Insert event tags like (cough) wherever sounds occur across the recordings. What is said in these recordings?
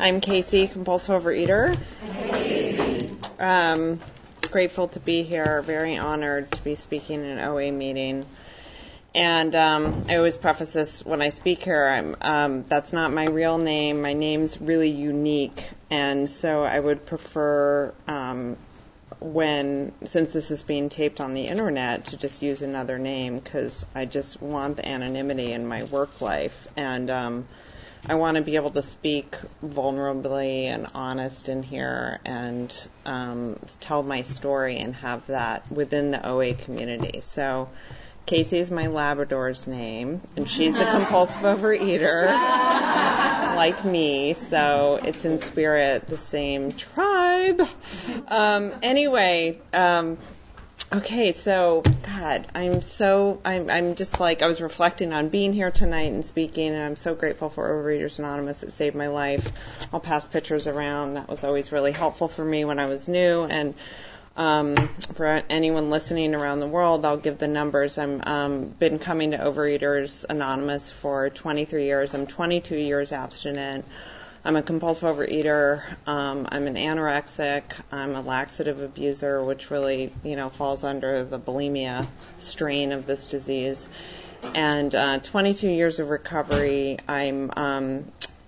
I'm Casey, compulsive overeater. Um, grateful to be here. Very honored to be speaking in an OA meeting. And um, I always preface this when I speak here. I'm, um, that's not my real name. My name's really unique, and so I would prefer um, when, since this is being taped on the internet, to just use another name because I just want the anonymity in my work life and. I want to be able to speak vulnerably and honest in here and um, tell my story and have that within the OA community. So Casey is my Labrador's name, and she's a compulsive overeater, (laughs) like me. So it's in spirit the same tribe. Um, anyway, um, Okay, so God, I'm so I'm I'm just like I was reflecting on being here tonight and speaking, and I'm so grateful for Overeaters Anonymous. It saved my life. I'll pass pictures around. That was always really helpful for me when I was new, and um, for anyone listening around the world, I'll give the numbers. I'm um, been coming to Overeaters Anonymous for 23 years. I'm 22 years abstinent. I'm a compulsive overeater. Um, I'm an anorexic. I'm a laxative abuser, which really, you know, falls under the bulimia strain of this disease. And uh, 22 years of recovery. I'm um,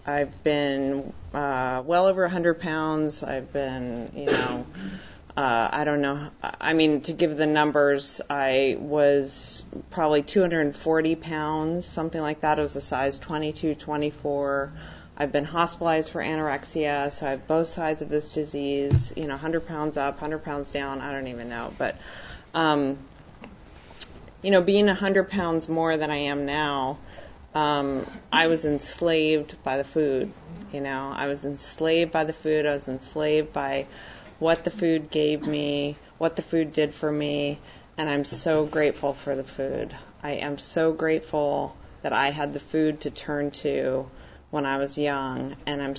I've been uh, well over 100 pounds. I've been, you know, uh, I don't know. I mean, to give the numbers, I was probably 240 pounds, something like that. It was a size 22, 24. I've been hospitalized for anorexia, so I have both sides of this disease, you know, 100 pounds up, 100 pounds down, I don't even know. But, um, you know, being 100 pounds more than I am now, um, I was enslaved by the food. You know, I was enslaved by the food. I was enslaved by what the food gave me, what the food did for me, and I'm so grateful for the food. I am so grateful that I had the food to turn to when I was young, and I'm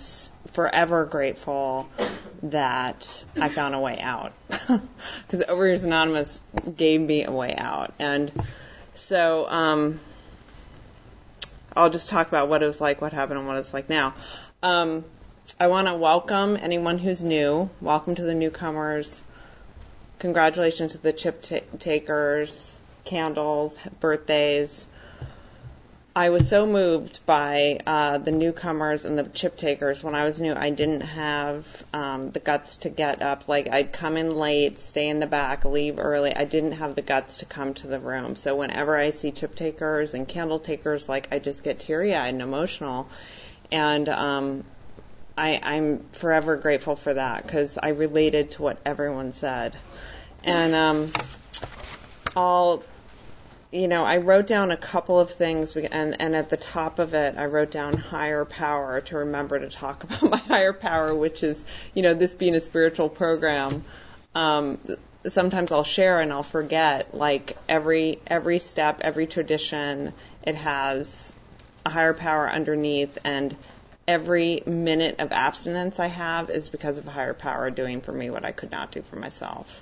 forever grateful that I found a way out (laughs) because Overeaters Anonymous gave me a way out, and so um, I'll just talk about what it was like, what happened, and what it's like now. Um, I want to welcome anyone who's new. Welcome to the newcomers. Congratulations to the chip t- takers, candles, birthdays. I was so moved by uh, the newcomers and the chip takers. When I was new, I didn't have um, the guts to get up. Like I'd come in late, stay in the back, leave early. I didn't have the guts to come to the room. So whenever I see chip takers and candle takers, like I just get teary-eyed and emotional. And um, I, I'm forever grateful for that because I related to what everyone said. And um, I'll you know, I wrote down a couple of things, and, and at the top of it, I wrote down higher power to remember to talk (laughs) about my higher power, which is, you know, this being a spiritual program. Um, sometimes I'll share and I'll forget. Like every every step, every tradition, it has a higher power underneath, and every minute of abstinence I have is because of a higher power doing for me what I could not do for myself.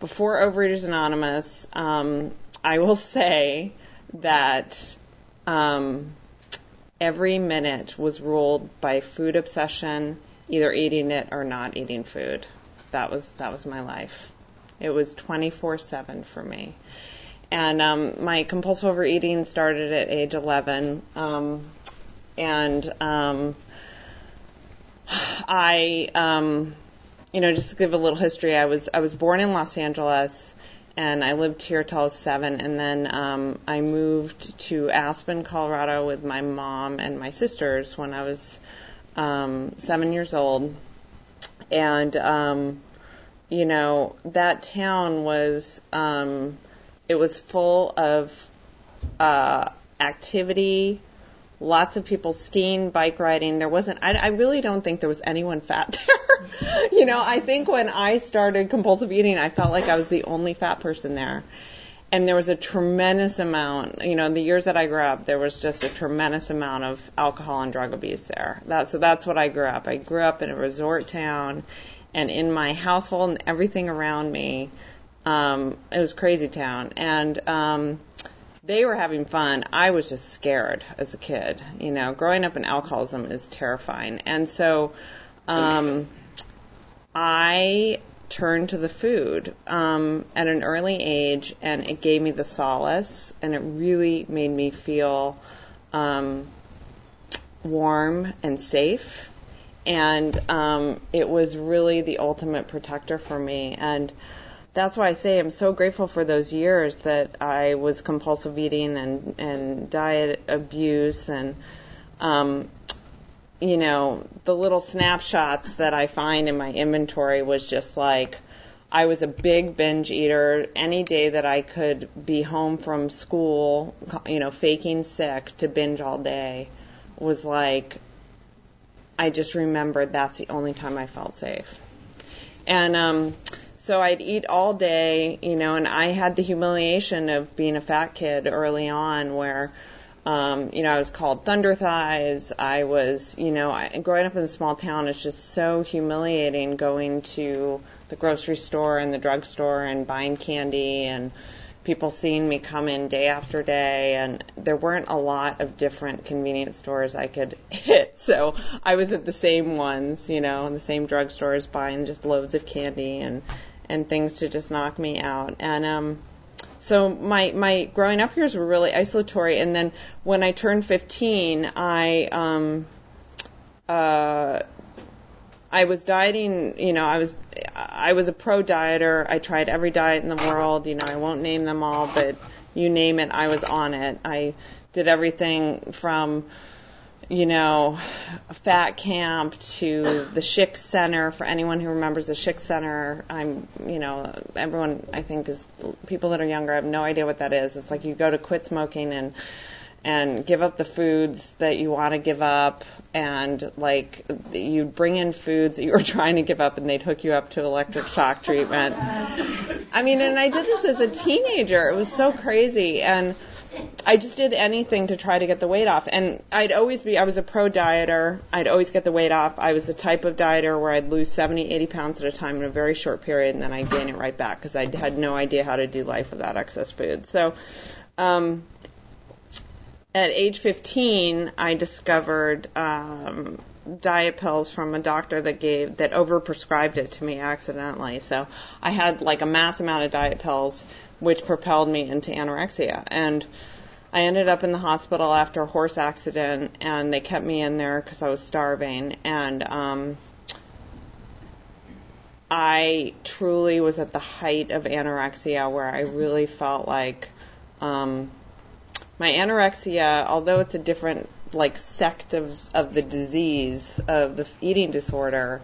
Before Overeaters Anonymous, um, I will say that um, every minute was ruled by food obsession, either eating it or not eating food. That was that was my life. It was 24/7 for me. And um, my compulsive overeating started at age 11, um, and um, I, um, you know, just to give a little history, I was I was born in Los Angeles and I lived here till I was seven, and then um, I moved to Aspen, Colorado, with my mom and my sisters when I was um, seven years old, and um, you know that town was um, it was full of uh, activity, lots of people skiing, bike riding. There wasn't, I, I really don't think there was anyone fat (laughs) there. you know, I think when I started compulsive eating, I felt like I was the only fat person there. And there was a tremendous amount, you know, in the years that I grew up, there was just a tremendous amount of alcohol and drug abuse there. That, so that's what I grew up. I grew up in a resort town and in my household and everything around me, um, it was crazy town. And, um, they were having fun. I was just scared as a kid. You know, growing up in alcoholism is terrifying. And so um, I turned to the food um, at an early age, and it gave me the solace, and it really made me feel um, warm and safe. And um, it was really the ultimate protector for me. And that's why I say I'm so grateful for those years that I was compulsive eating and and diet abuse and um, you know the little snapshots that I find in my inventory was just like I was a big binge eater. Any day that I could be home from school, you know, faking sick to binge all day was like I just remembered that's the only time I felt safe. And um so I'd eat all day, you know, and I had the humiliation of being a fat kid early on where, um, you know, I was called thunder thighs. I was, you know, I, growing up in a small town is just so humiliating going to the grocery store and the drugstore and buying candy and people seeing me come in day after day and there weren't a lot of different convenience stores I could (laughs) hit. So I was at the same ones, you know, in the same drugstores buying just loads of candy and and things to just knock me out. And um, so my my growing up years were really isolatory. And then when I turned 15, I um, uh, I was dieting. You know, I was I was a pro dieter. I tried every diet in the world. You know, I won't name them all, but you name it, I was on it. I did everything from you know, fat camp to the Schick Center. For anyone who remembers the Schick Center, I'm, you know, everyone I think is people that are younger have no idea what that is. It's like you go to quit smoking and and give up the foods that you want to give up and like you bring in foods that you were (laughs) trying to give up and they'd hook you up to electric shock treatment. I mean, and I did this as a teenager. It was so crazy and I just did anything to try to get the weight off. And I'd always be, I was a pro dieter. I'd always get the weight off. I was the type of dieter where I'd lose 70, 80 pounds at a time in a very short period and then I'd gain it right back because I had no idea how to do life without excess food. So, um, at age 15, I discovered, um, diet pills from a doctor that gave that overprescribed it to me accidentally. So I had like a mass amount of diet pills which propelled me into anorexia. And I ended up in the hospital after a horse accident, and they kept me in there because I was starving. And um, I truly was at the height of anorexia, where I really felt like um, my anorexia, although it's a different like sect of of the disease of the eating disorder,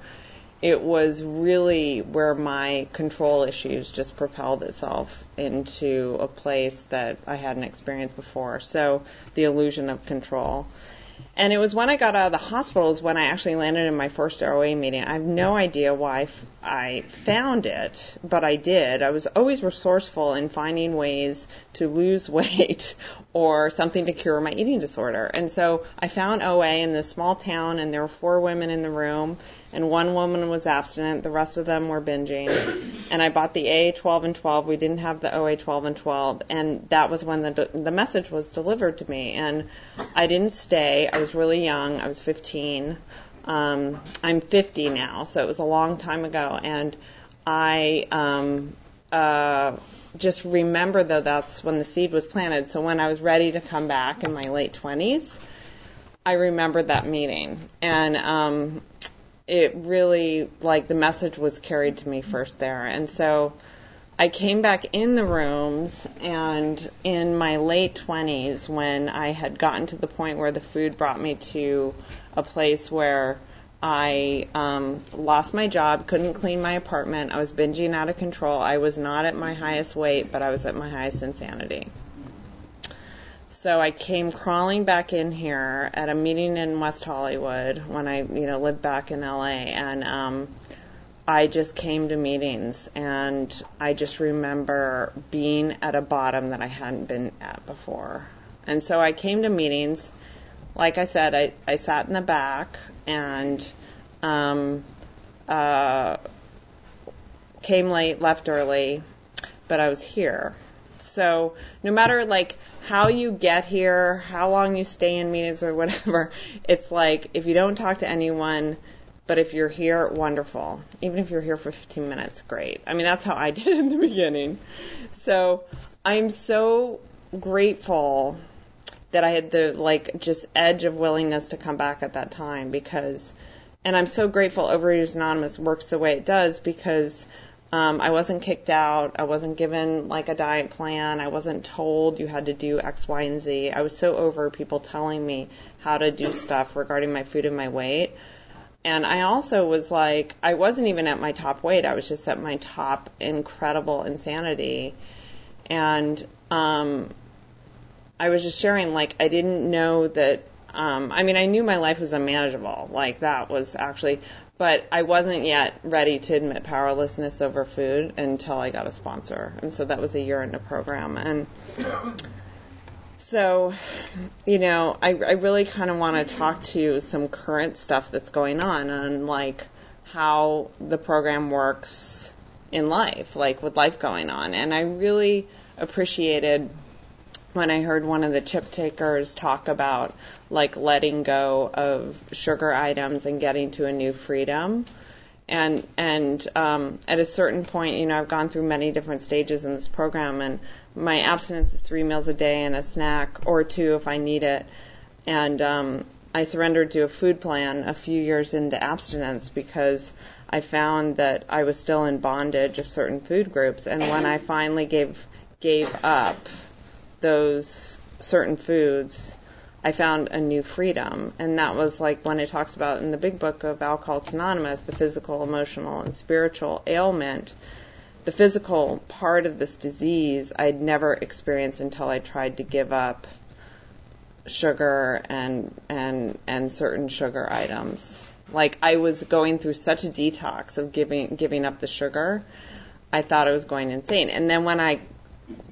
it was really where my control issues just propelled itself into a place that I hadn't experienced before. So the illusion of control. And it was when I got out of the hospital is when I actually landed in my first OA meeting. I have no idea why I found it, but I did. I was always resourceful in finding ways to lose (laughs) weight or something to cure my eating disorder. And so I found OA in this small town and there were four women in the room and one woman was abstinent, the rest of them were binging. (coughs) And I bought the AA 12 and 12. We didn't have the OA 12 and 12, and that was when the the message was delivered to me. And I didn't stay. I was really young. I was 15. Um, I'm 50 now, so it was a long time ago. And I um, uh, just remember though that's when the seed was planted. So when I was ready to come back in my late 20s, I remembered that meeting, and um, it really like the message was carried to me first there. And so I came back in the rooms and in my late 20s when I had gotten to the point where the food brought me to a place where I um, lost my job, couldn't clean my apartment, I was binging out of control. I was not at my highest weight, but I was at my highest insanity. So I came crawling back in here at a meeting in West Hollywood when I, you know, lived back in LA, and um, I just came to meetings, and I just remember being at a bottom that I hadn't been at before. And so I came to meetings. Like I said, I, I sat in the back and um, uh, came late, left early, but I was here. So no matter like how you get here, how long you stay in meetings or whatever, it's like if you don't talk to anyone, but if you're here, wonderful. Even if you're here for 15 minutes, great. I mean, that's how I (laughs) did in the beginning. So I'm so grateful that I had the like just edge of willingness to come back at that time because, and I'm so grateful Overeaters Anonymous works the way it does because um, I wasn't kicked out. I wasn't given like a diet plan. I wasn't told you had to do X, Y, and Z. I was so over people telling me how to do stuff regarding my food and my weight. And I also was like, I wasn't even at my top weight. I was just at my top incredible insanity. And um, I was just sharing, like, I didn't know that. Um, I mean, I knew my life was unmanageable. Like, that was actually, but I wasn't yet ready to admit powerlessness over food until I got a sponsor. And so that was a year into the program. And so, you know, I, I really kind of want to talk to you some current stuff that's going on and like how the program works in life, like with life going on. And I really appreciated when I heard one of the chip takers talk about like letting go of sugar items and getting to a new freedom. And and um, at a certain point, you know, I've gone through many different stages in this program, and my abstinence is three meals a day and a snack or two if I need it. And um, I surrendered to a food plan a few years into abstinence because I found that I was still in bondage of certain food groups. And when I finally gave gave up those certain foods, I found a new freedom. And that was like when it talks about in the big book of Alcoholics Anonymous, the physical, emotional, and spiritual ailment the physical part of this disease I'd never experienced until I tried to give up sugar and and and certain sugar items. Like I was going through such a detox of giving giving up the sugar. I thought I was going insane. And then when I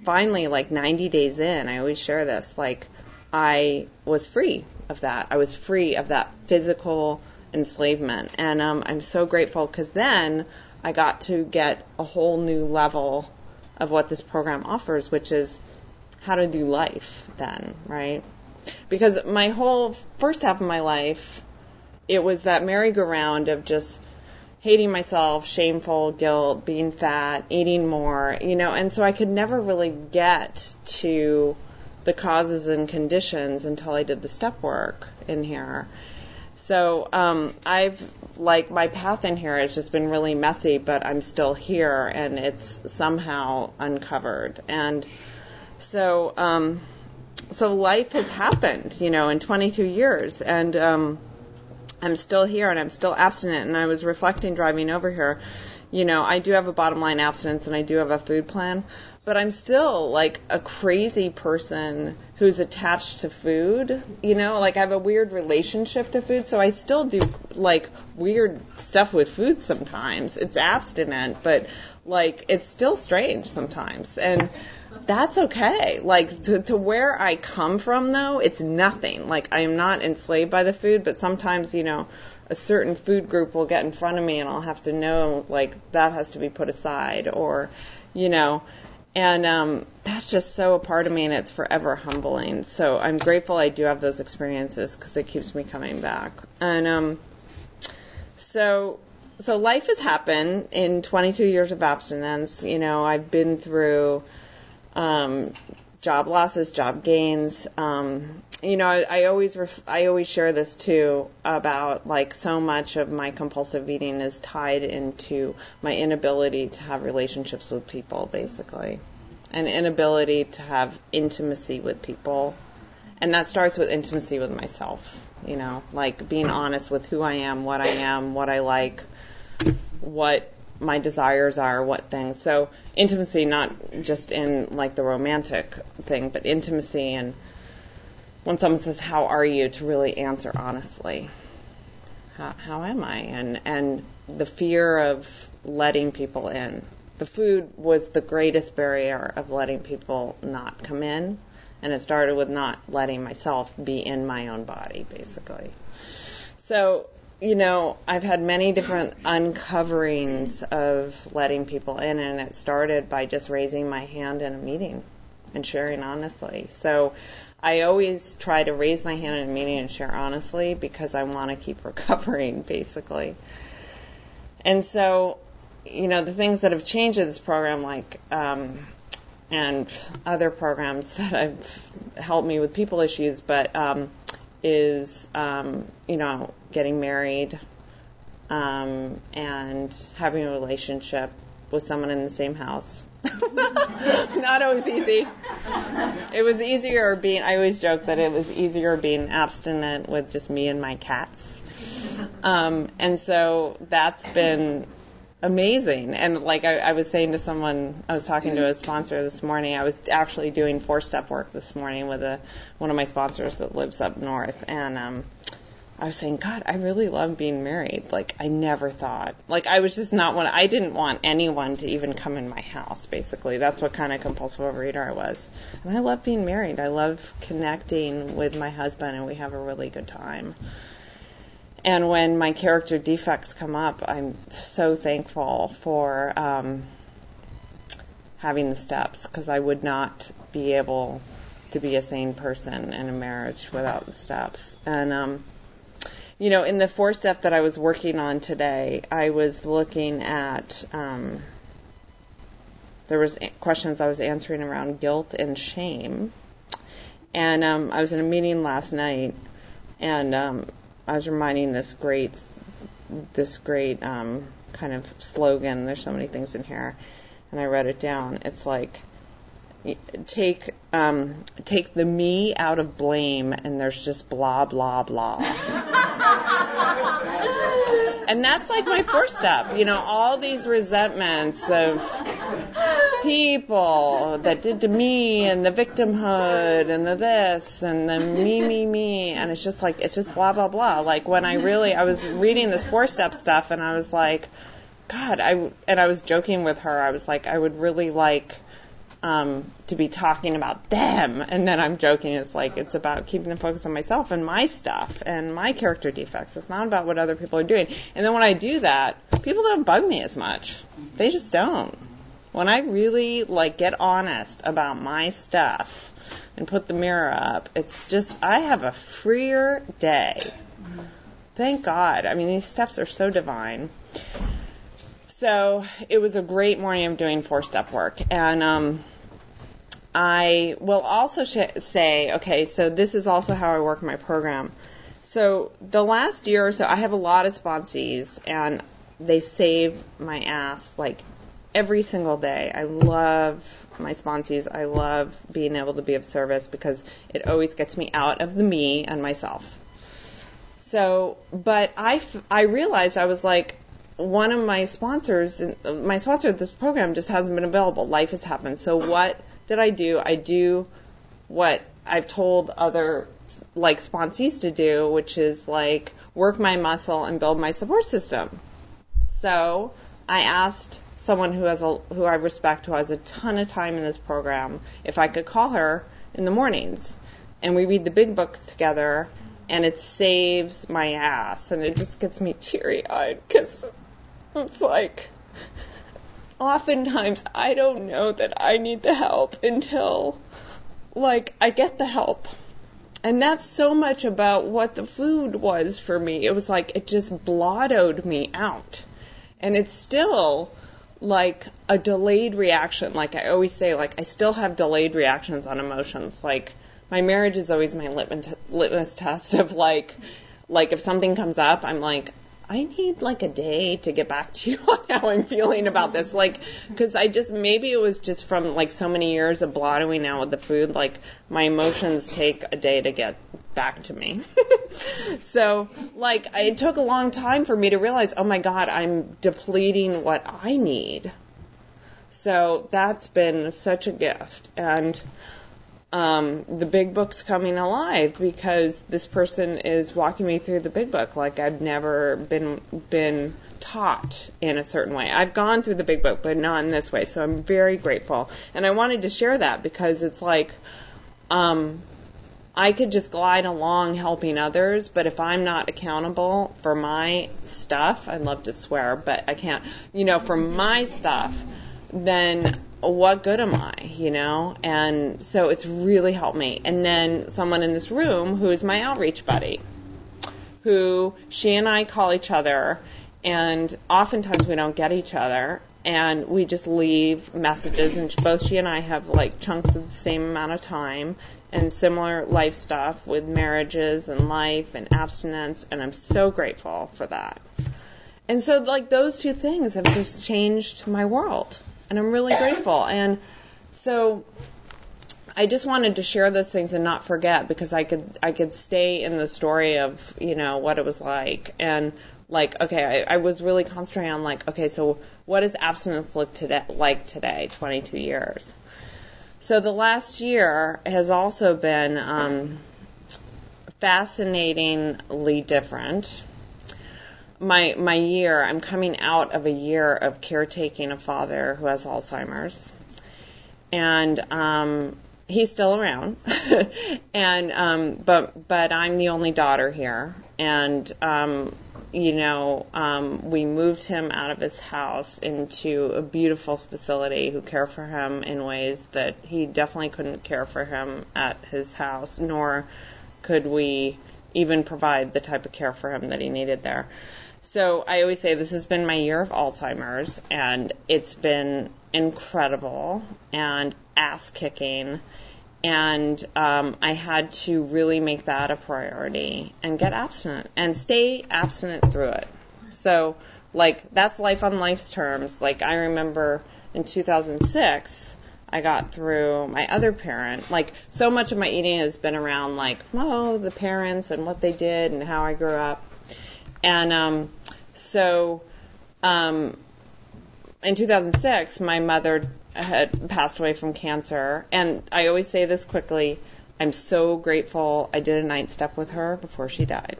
finally like 90 days in, I always share this, like I was free of that. I was free of that physical enslavement. And um, I'm so grateful because then I got to get a whole new level of what this program offers, which is how to do life then, right? Because my whole first half of my life, it was that merry-go-round of just hating myself, shameful, guilt, being fat, eating more, you know, and so I could never really get to the causes and conditions until I did the step work in here. So um, I've like my path in here has just been really messy, but I'm still here, and it's somehow uncovered. And so um, so life has happened, you know, in 22 years, and um, I'm still here, and I'm still abstinent. And I was reflecting driving over here. You know, I do have a bottom line abstinence, and I do have a food plan, but I'm still like a crazy person who's attached to food. You know, like I have a weird relationship to food, so I still do like weird stuff with food sometimes. It's abstinent, but like it's still strange sometimes. And that's okay. Like to, to where I come from though, it's nothing. Like I am not enslaved by the food, but sometimes, you know, a certain food group will get in front of me and I'll have to know like that has to be put aside or, you know, and um, that's just so a part of me, and it's forever humbling. So I'm grateful I do have those experiences because it keeps me coming back. And um, so, so life has happened in 22 years of abstinence. You know, I've been through um, job losses, job gains. Um, you know, I, I always ref- I always share this too about like so much of my compulsive eating is tied into my inability to have relationships with people, basically, and inability to have intimacy with people, and that starts with intimacy with myself. You know, like being honest with who I am, what I am, what I like, what my desires are, what things. So intimacy, not just in like the romantic thing, but intimacy and when someone says, "How are you?" to really answer honestly. How, how am I? And and the fear of letting people in. The food was the greatest barrier of letting people not come in, and it started with not letting myself be in my own body, basically. So you know, I've had many different uncoverings of letting people in, and it started by just raising my hand in a meeting and sharing honestly. So I always try to raise my hand in a meeting and share honestly because I want to keep (laughs) recovering, basically. And so, you know, the things that have changed in this program, like, um, and other programs that have helped me with people issues, but um, is, um, you know, getting married um, and having a relationship with someone in the same house. (laughs) Not always easy. It was easier being, I always joke that it was easier being abstinent with just me and my cats. Um, and so that's been amazing. And like I, I was saying to someone, I was talking to a sponsor this morning. I was actually doing four step work this morning with a one of my sponsors that lives up north, and um, I was saying, God, I really love being married. Like I never thought, like I was just not one. I didn't want anyone to even come in my house. Basically, that's what kind of compulsive overeater I was. And I love being married. I love connecting with my husband, and we have a really good time. And when my character defects come up, I'm so thankful for um, having the steps because I would not be able to be a sane person in a marriage without the steps. And, um, you know, in the four step that I was working on today, I was looking at, um, there was questions I was answering around guilt and shame. And um, I was in a meeting last night, and um, I was reminding this great, this great um, kind of slogan. There's so many things in here, and I wrote it down. It's like take um, take the me out of blame, and there's just blah blah blah. (laughs) and that's like my first step. You know, all these resentments of people that did to me and the victimhood and the this and the me, me, me. And it's just like, it's just blah, blah, blah. Like when I really, I was reading this four step stuff and I was like, God, I, and I was joking with her. I was like, I would really like, um, to be talking about them. And then I'm joking. It's like, it's about keeping the focus on myself and my stuff and my character defects. It's not about what other people are doing. And then when I do that, people don't bug me as much. They just don't. When I really like get honest about my stuff and put the mirror up, it's just I have a freer day. Thank God. I mean, these steps are so divine. So it was a great morning of doing four step work. And um, I will also sh- say, okay, so this is also how I work my program. So the last year or so, I have a lot of sponsees, and they save my ass like every single day. I love my sponsees. I love being able to be of service because it always gets me out of the me and myself. So, but I, I realized I was like, one of my sponsors, my sponsor of this program just hasn't been available. Life has happened. So what did I do? I do what I've told other like sponsees to do, which is like work my muscle and build my support system. So I asked someone who has a who I respect who has a ton of time in this program if I could call her in the mornings and we read the big books together and it saves my ass and it just gets me teary eyed because it's like oftentimes I don't know that I need the help until like I get the help. And that's so much about what the food was for me. It was like it just blottoed me out. And it's still like a delayed reaction. Like I always say, like I still have delayed reactions on emotions. Like my marriage is always my litmus, test of like, like if something comes up, I'm like, I need like a day to get back to you (laughs) on how I'm feeling about this. Like, cause I just, maybe it was just from like so many years of blotting out with the food. Like my emotions take a day to get back to me. (laughs) so like it took a long time for me to realize, oh my God, I'm depleting what I need. So that's been such a gift. And, um, the big book's coming alive because this person is walking me through the big book like I've never been been taught in a certain way. I've gone through the big book, but not in this way. So I'm very grateful, and I wanted to share that because it's like. Um, I could just glide along helping others, but if I'm not accountable for my stuff, I'd love to swear, but I can't, you know, for my stuff, then what good am I, you know? And so it's really helped me. And then someone in this room who is my outreach buddy, who she and I call each other, and oftentimes we don't get each other, and we just leave messages, and both she and I have like chunks of the same amount of time and similar life stuff with marriages and life and abstinence, and I'm so grateful for that. And so, like, those two things have just changed my world and I'm really grateful. And so I just wanted to share those things and not forget because I could I could stay in the story of you know what it was like. And like okay I, I was really concentrating on like okay so what does abstinence look today like today 22 years? So the last year has also been um, fascinatingly different my my year, I'm coming out of a year of caretaking a father who has Alzheimer's, and um, he's still around, (laughs) and um, but but I'm the only daughter here, and um, you know um, we moved him out of his house into a beautiful facility who care for him in ways that he definitely couldn't care for him at his house, nor could we even provide the type of care for him that he needed there. So I always say this has been my year of Alzheimer's, and it's been incredible and ass kicking. And um, I had to really make that a priority and get abstinent and stay abstinent through it. So, like, that's life on life's terms. Like, I remember in 2006, I got through my other parent. Like, so much of my eating has been around, like, oh, the parents and what they did and how I grew up. And um, so um, in 2006, my mother had passed away from cancer. And I always say this quickly I'm so grateful I did a ninth step with her before she died.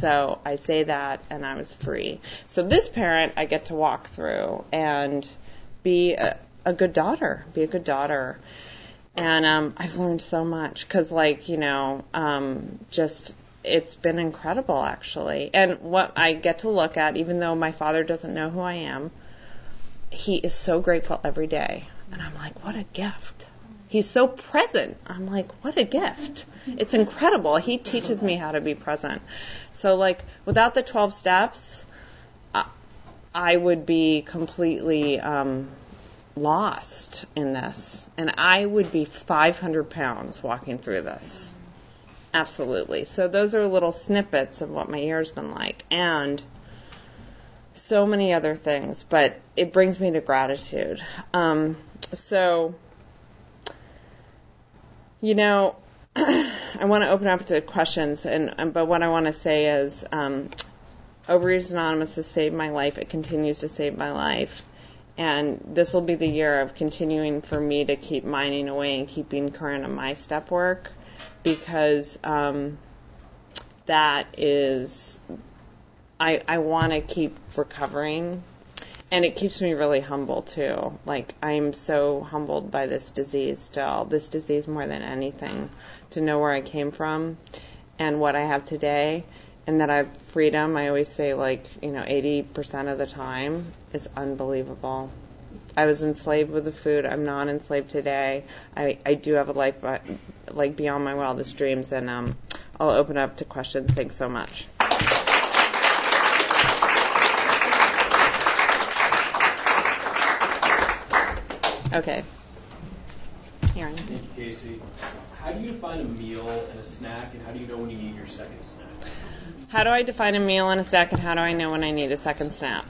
So I say that, and I was free. So this parent, I get to walk through and be a, a good daughter, be a good daughter. And um, I've learned so much because, like, you know, um, just it's been incredible actually. And what I get to look at, even though my father doesn't know who I am, he is so grateful every day. And I'm like, what a gift. He's so present. I'm like, what a gift. It's incredible. He teaches me how to be present. So like, without the 12 steps, I would be completely, um, lost in this. And I would be 500 pounds walking through this. Absolutely. So those are little snippets of what my year's been like. And so many other things, but it brings me to gratitude. Um, so, you know, (clears throat) I want to open up to questions, and, and but what I want to say is, um, Overeaters Anonymous has saved my life. It continues to save my life, and this will be the year of continuing for me to keep mining away and keeping current on my step work because um, that is I I want to keep recovering and it keeps me really humble too. Like I'm so humbled by this disease still. This disease more than anything to know where I came from and what I have today and that I have freedom. I always say like, you know, 80% of the time is unbelievable. I was enslaved with the food. I'm not enslaved today. I, I do have a life but, like beyond my wildest dreams, and um, I'll open up to questions. Thanks so much. Okay. Aaron. Thank you, Casey. How do you define a meal and a snack, and how do you know when you need your second snack? How do I define a meal and a snack, and how do I know when I need a second snack?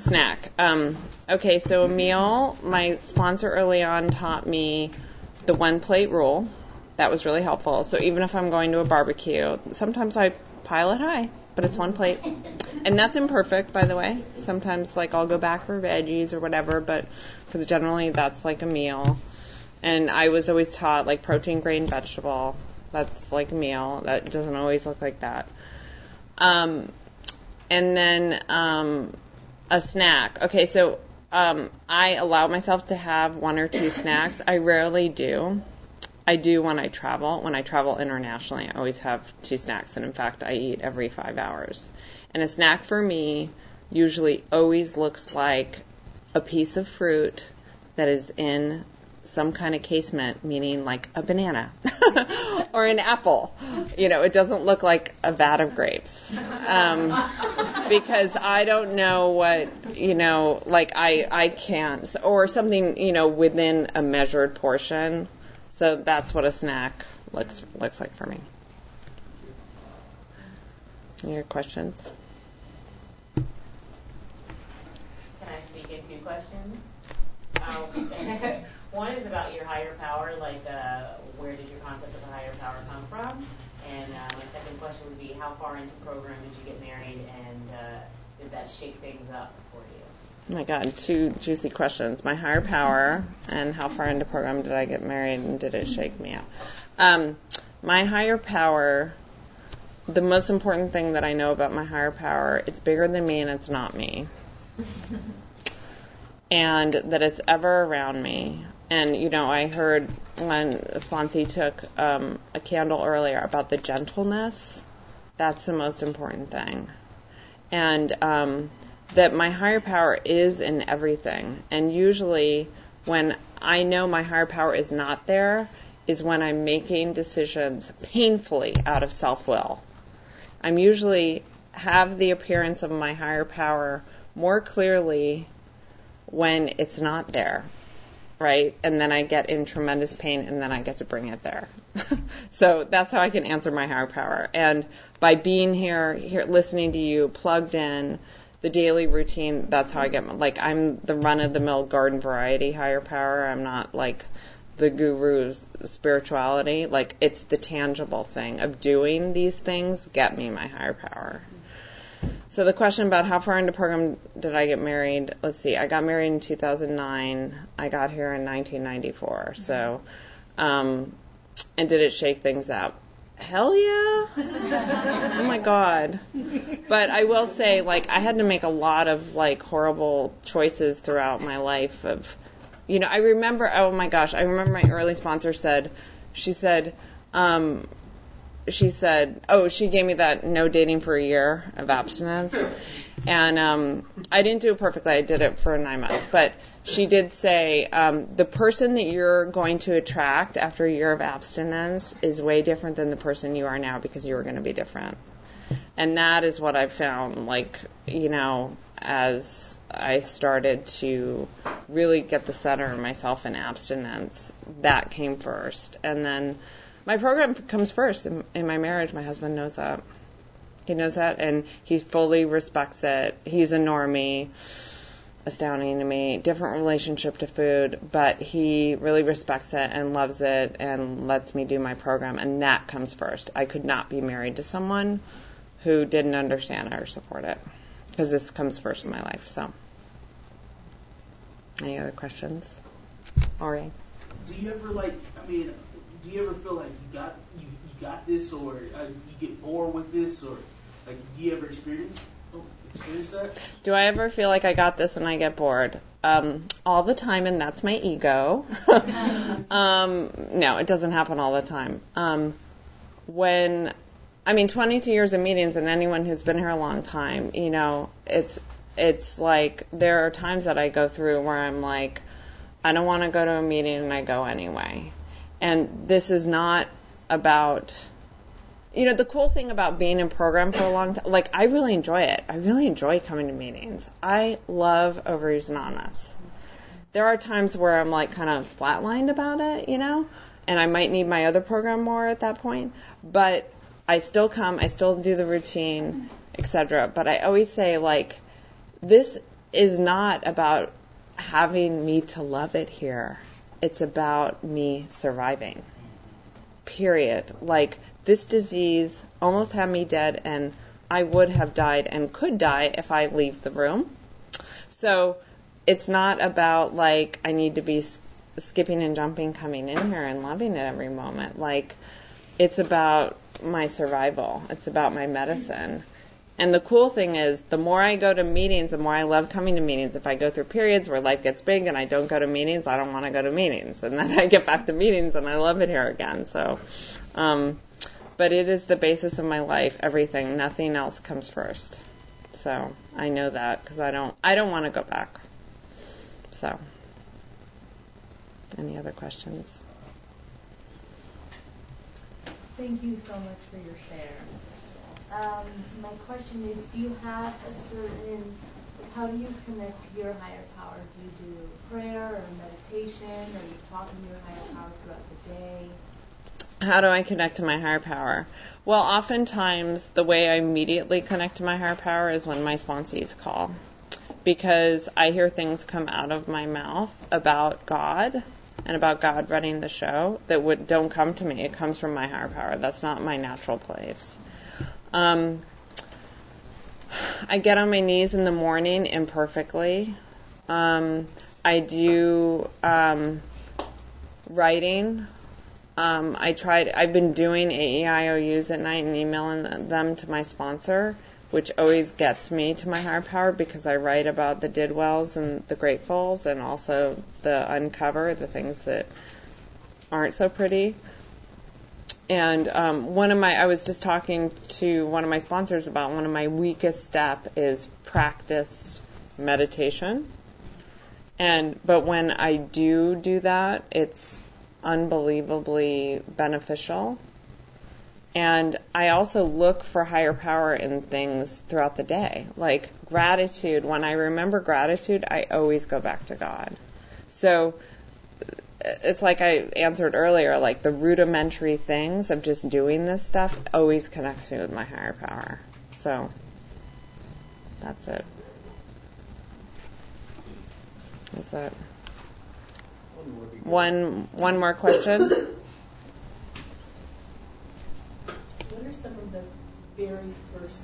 Snack. Um, okay, so a meal. My sponsor early on taught me the one plate rule. That was really helpful. So even if I'm going to a barbecue, sometimes I pile it high, but it's one plate. And that's imperfect, by the way. Sometimes like I'll go back for veggies or whatever, but for the generally that's like a meal. And I was always taught like protein, grain, vegetable. That's like a meal. That doesn't always look like that. Um, and then um, a snack. Okay, so um, I allow myself to have one or two snacks. I rarely do. I do when I travel. When I travel internationally, I always have two snacks, and in fact, I eat every five hours. And a snack for me usually always looks like a piece of fruit that is in some kind of casement, meaning like a banana (laughs) or an apple. You know, it doesn't look like a vat of grapes. Um, because I don't know what, you know, like I, I can't, or something, you know, within a measured portion. So that's what a snack looks, looks like for me. Any other questions? Can I speak in two questions? (laughs) Um, one is about your higher power, like uh, where did your concept of a higher power come from? And uh, my second question would be, how far into program did you get married, and uh, did that shake things up for you? Oh my God, two juicy questions. My higher power and how far into program did I get married and did it shake me up? Um, my higher power, the most important thing that I know about my higher power, it's bigger than me and it's not me. (laughs) and that it's ever around me. And, you know, I heard when Sponsi took um, a candle earlier about the gentleness. That's the most important thing. And um, that my higher power is in everything. And usually, when I know my higher power is not there, is when I'm making decisions painfully out of self will. I'm usually have the appearance of my higher power more clearly when it's not there, right? And then I get in tremendous pain and then I get to bring it there. (laughs) so that's how I can answer my higher power. And by being here, here, listening to you, plugged in, the daily routine, that's how I get, my, like, I'm the run of the mill garden variety higher power. I'm not like the guru's spirituality. Like, it's the tangible thing of doing these things get me my higher power. So the question about how far into program did I get married? Let's see. I got married in 2009. I got here in 1994. So, um, and did it shake things up? Hell yeah! oh my god! But I will say, like, I had to make a lot of like horrible choices throughout my life. Of, you know, I remember. Oh my gosh! I remember my early sponsor said, she said, um, she said, oh, she gave me that no dating for a year of abstinence. And um, I didn't do it perfectly. I did it for nine months. But she did say um, the person that you're going to attract after a year of abstinence is way different than the person you are now because you are going to be different. And that is what I found, like, you know, as I started to really get the center of myself in abstinence, that came first. And then my program comes first in, in my marriage. My husband knows that. He knows that, and he fully respects it. He's a normie, astounding to me. Different relationship to food, but he really respects it and loves it and lets me do my program, and that comes first. I could not be married to someone who didn't understand it or support it because this comes first in my life. So, any other questions? Ari. Do you ever like? I mean, do you ever feel like you got you, you got this, or uh, you get bored with this, or like do you ever experience oh, experience that? Do I ever feel like I got this and I get bored? Um, all the time, and that's my ego. (laughs) um, no, it doesn't happen all the time. Um, when I mean, 22 years of meetings, and anyone who's been here a long time, you know, it's it's like there are times that I go through where I'm like, I don't want to go to a meeting, and I go anyway. And this is not about, you know, the cool thing about being in program for a long time, like, I really enjoy it. I really enjoy coming to meetings. I love Overeaters Anonymous. There are times where I'm like kind of flatlined about it, you know, and I might need my other program more at that point, but I still come, I still do the routine, etc. But I always say like, this is not about having me to love it here it's about me surviving. Period. Like this disease almost had me dead and I would have died and could die if I leave the room. So it's not about like I need to be skipping and jumping coming in here and loving it every moment. Like, it's about my survival. It's about my medicine. And the cool thing is, the more I go to meetings, the more I love coming to meetings. If I go through periods where life gets big and I don't go to meetings, I don't want to go to meetings. And then (laughs) I get back to meetings and I love it here again. So, um, but it is the basis of my life, everything. Nothing else comes first. So I know that because I don't, I don't want to go back. So, any other questions? Thank you so much for your share. Um, my question is, do you have a certain, how do you connect to your higher power? Do you do prayer or meditation? Are you talking to your higher power throughout the day? How do I connect to my higher power? Well, oftentimes the way I immediately connect to my higher power is when my sponsees call. Because I hear things come out of my mouth about God and about God running the show that would don't come to me. It comes from my higher power. That's not my natural place. Um, I get on my knees in the morning imperfectly. Um, I do um, writing. Um, I tried. I've been doing AEIOUs at night and emailing them to my sponsor, which always gets me to my higher power because I write about the didwells and the gratefuls, and also the uncover the things that aren't so pretty. And um, one of my, I was just talking to one of my sponsors about one of my weakest step is practice meditation. And but when I do do that, it's unbelievably beneficial. And I also look for higher power in things throughout the day. Like gratitude, when I remember gratitude, I always go back to God. So it's like I answered earlier, like the rudimentary things of just doing this stuff always connects me with my higher power. So that's it. Is that one one more question? What are some of the very first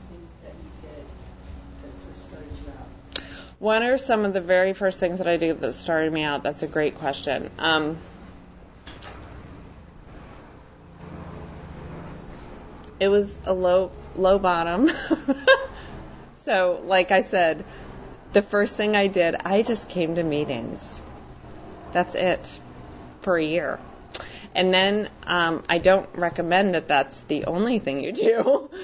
What are some of the very first things that I did that started me out? That's a great question. Um, it was a low low bottom. (laughs) so, like I said, the first thing I did, I just came to meetings. That's it for a year. And then um, I don't recommend that that's the only thing you do. (laughs)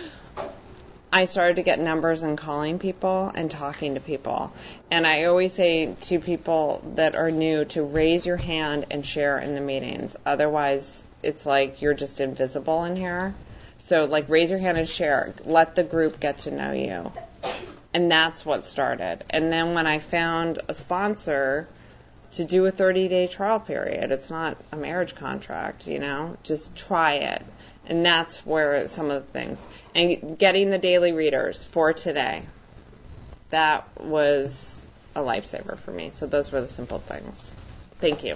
I started to get numbers and calling people and talking to people. And I always say to people that are new to raise your hand and share in the meetings. Otherwise, it's like you're just invisible in here. So, like, raise your hand and share. Let the group get to know you. And that's what started. And then when I found a sponsor to do a 30 day trial period, it's not a marriage contract, you know, just try it. And that's where some of the things. And getting the daily readers for today, that was a lifesaver for me. So those were the simple things. Thank you.